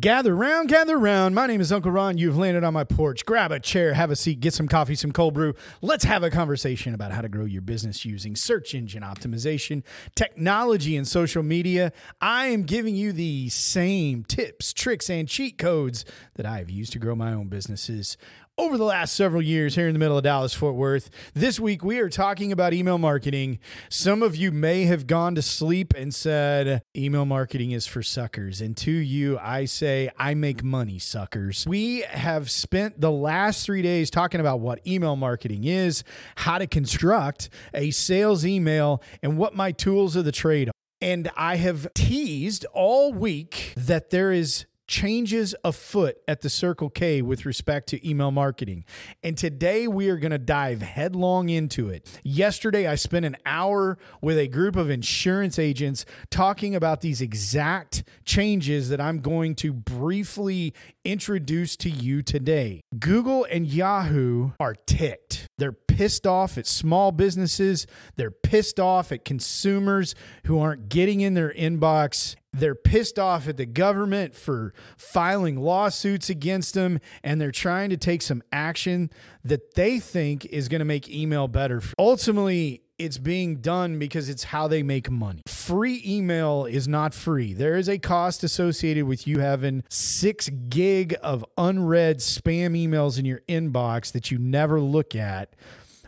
Gather round, gather round. My name is Uncle Ron. You've landed on my porch. Grab a chair, have a seat, get some coffee, some cold brew. Let's have a conversation about how to grow your business using search engine optimization, technology, and social media. I am giving you the same tips, tricks, and cheat codes that I have used to grow my own businesses over the last several years here in the middle of Dallas, Fort Worth. This week, we are talking about email marketing. Some of you may have gone to sleep and said, email marketing is for suckers. And to you, I say, I make money, suckers. We have spent the last three days talking about what email marketing is, how to construct a sales email, and what my tools of the trade are. And I have teased all week that there is changes afoot at the Circle K with respect to email marketing. And today we are going to dive headlong into it. Yesterday, I spent an hour with a group of insurance agents talking about these exact changes that I'm going to briefly introduce to you today. Google and Yahoo are ticked. They're pissed off at small businesses. They're pissed off at consumers who aren't getting in their inbox they're pissed off at the government for filing lawsuits against them and they're trying to take some action that they think is going to make email better. Ultimately, it's being done because it's how they make money. Free email is not free. There is a cost associated with you having six gig of unread spam emails in your inbox that you never look at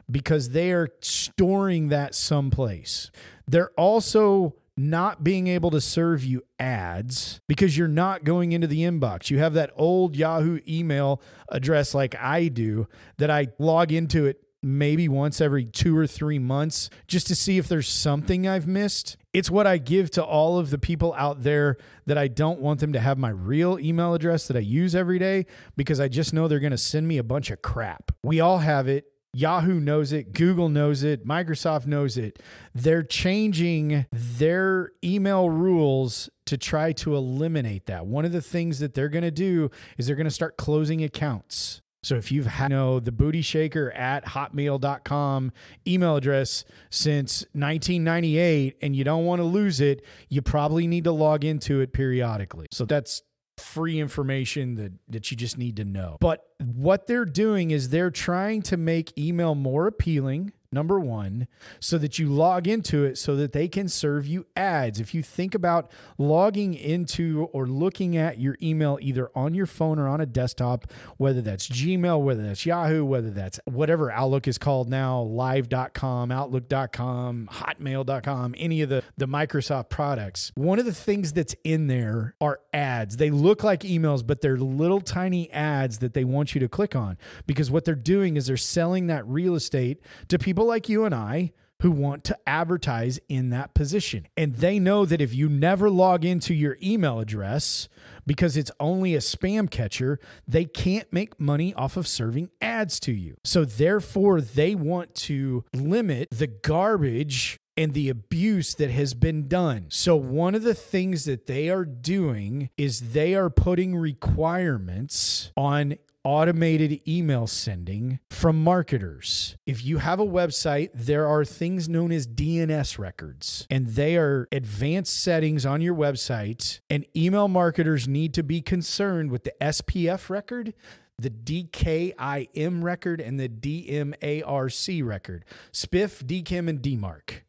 because they are storing that someplace. They're also not being able to serve you ads because you're not going into the inbox. You have that old Yahoo email address like I do that I log into it maybe once every two or three months just to see if there's something I've missed. It's what I give to all of the people out there that I don't want them to have my real email address that I use every day because I just know they're going to send me a bunch of crap. We all have it. Yahoo knows it, Google knows it, Microsoft knows it. They're changing their email rules to try to eliminate that. One of the things that they're going to do is they're going to start closing accounts. So if you've had you know, the booty shaker at hotmail.com email address since 1998 and you don't want to lose it, you probably need to log into it periodically. So that's free information that, that you just need to know. But what they're doing is they're trying to make email more appealing number one, so that you log into it so that they can serve you ads. If you think about logging into or looking at your email either on your phone or on a desktop, whether that's Gmail, whether that's Yahoo, whether that's whatever Outlook is called now, live.com, outlook.com, hotmail.com, any of the, the Microsoft products, one of the things that's in there are ads. They look like emails, but they're little tiny ads that they want you to click on because what they're doing is they're selling that real estate to people people like you and I who want to advertise in that position. And they know that if you never log into your email address because it's only a spam catcher, they can't make money off of serving ads to you. So therefore, they want to limit the garbage and the abuse that has been done. So, one of the things that they are doing is they are putting requirements on automated email sending from marketers. If you have a website, there are things known as DNS records, and they are advanced settings on your website. And email marketers need to be concerned with the SPF record the DKIM record and the DMARC record, SPIF, DKIM, and DMARC.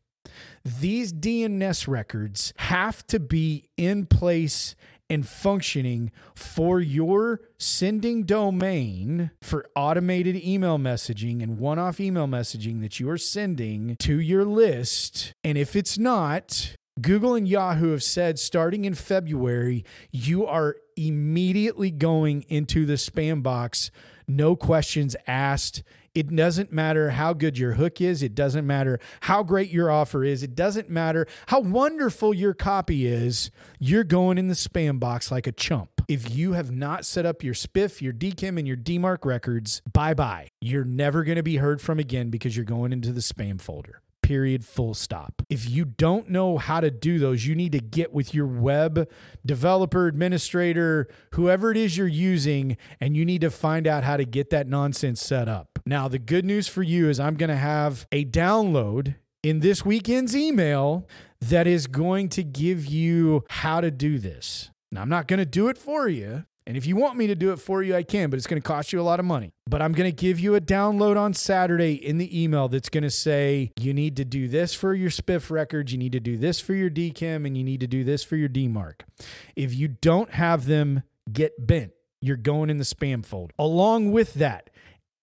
These DNS records have to be in place and functioning for your sending domain for automated email messaging and one off email messaging that you are sending to your list. And if it's not, Google and Yahoo have said starting in February, you are immediately going into the spam box, no questions asked. It doesn't matter how good your hook is. It doesn't matter how great your offer is. It doesn't matter how wonderful your copy is. You're going in the spam box like a chump. If you have not set up your SPIF, your DKIM, and your DMARC records, bye bye. You're never going to be heard from again because you're going into the spam folder period, full stop. If you don't know how to do those, you need to get with your web developer, administrator, whoever it is you're using, and you need to find out how to get that nonsense set up. Now, the good news for you is I'm going to have a download in this weekend's email that is going to give you how to do this. Now, I'm not going to do it for you. And if you want me to do it for you, I can, but it's going to cost you a lot of money. But I'm going to give you a download on Saturday in the email that's going to say you need to do this for your spiff records, you need to do this for your DKIM, and you need to do this for your DMARC. If you don't have them, get bent. You're going in the spam folder. Along with that,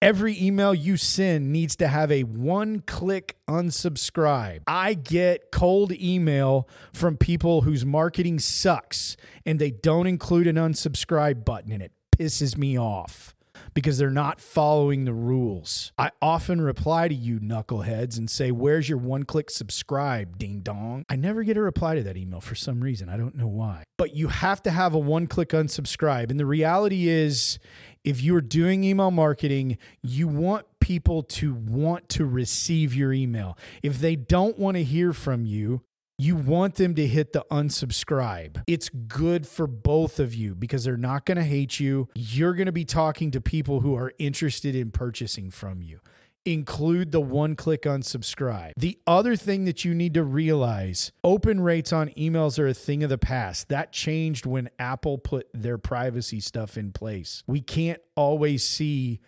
Every email you send needs to have a one click unsubscribe. I get cold email from people whose marketing sucks and they don't include an unsubscribe button and it pisses me off because they're not following the rules. I often reply to you knuckleheads and say, Where's your one click subscribe, ding dong? I never get a reply to that email for some reason. I don't know why. But you have to have a one click unsubscribe. And the reality is, if you're doing email marketing, you want people to want to receive your email. If they don't want to hear from you, you want them to hit the unsubscribe. It's good for both of you because they're not going to hate you. You're going to be talking to people who are interested in purchasing from you include the one click unsubscribe. The other thing that you need to realize open rates on emails are a thing of the past. That changed when Apple put their privacy stuff in place. We can't always see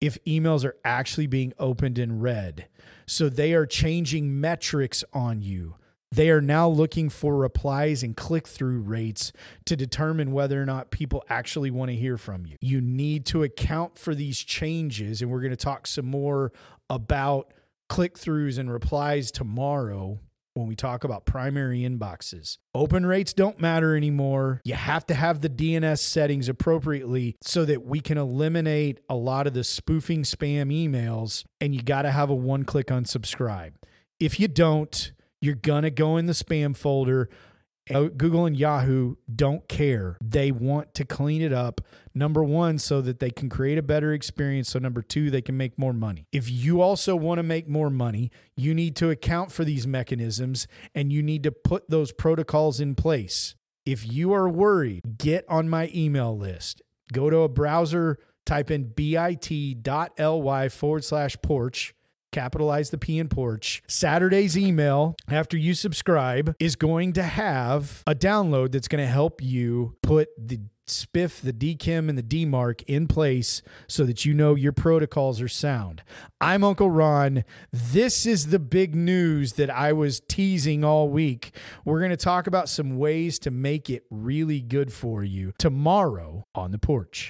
if emails are actually being opened and read. So they are changing metrics on you. They are now looking for replies and click through rates to determine whether or not people actually want to hear from you. You need to account for these changes, and we're going to talk some more about click throughs and replies tomorrow when we talk about primary inboxes. Open rates don't matter anymore. You have to have the DNS settings appropriately so that we can eliminate a lot of the spoofing spam emails, and you got to have a one click unsubscribe. If you don't, you're going to go in the spam folder. Uh, Google and Yahoo don't care. They want to clean it up. Number one, so that they can create a better experience. So, number two, they can make more money. If you also want to make more money, you need to account for these mechanisms and you need to put those protocols in place. If you are worried, get on my email list. Go to a browser, type in bit.ly forward slash porch capitalize the P in porch. Saturday's email, after you subscribe, is going to have a download that's going to help you put the spiff, the DKIM, and the DMARC in place so that you know your protocols are sound. I'm Uncle Ron. This is the big news that I was teasing all week. We're going to talk about some ways to make it really good for you tomorrow on the porch.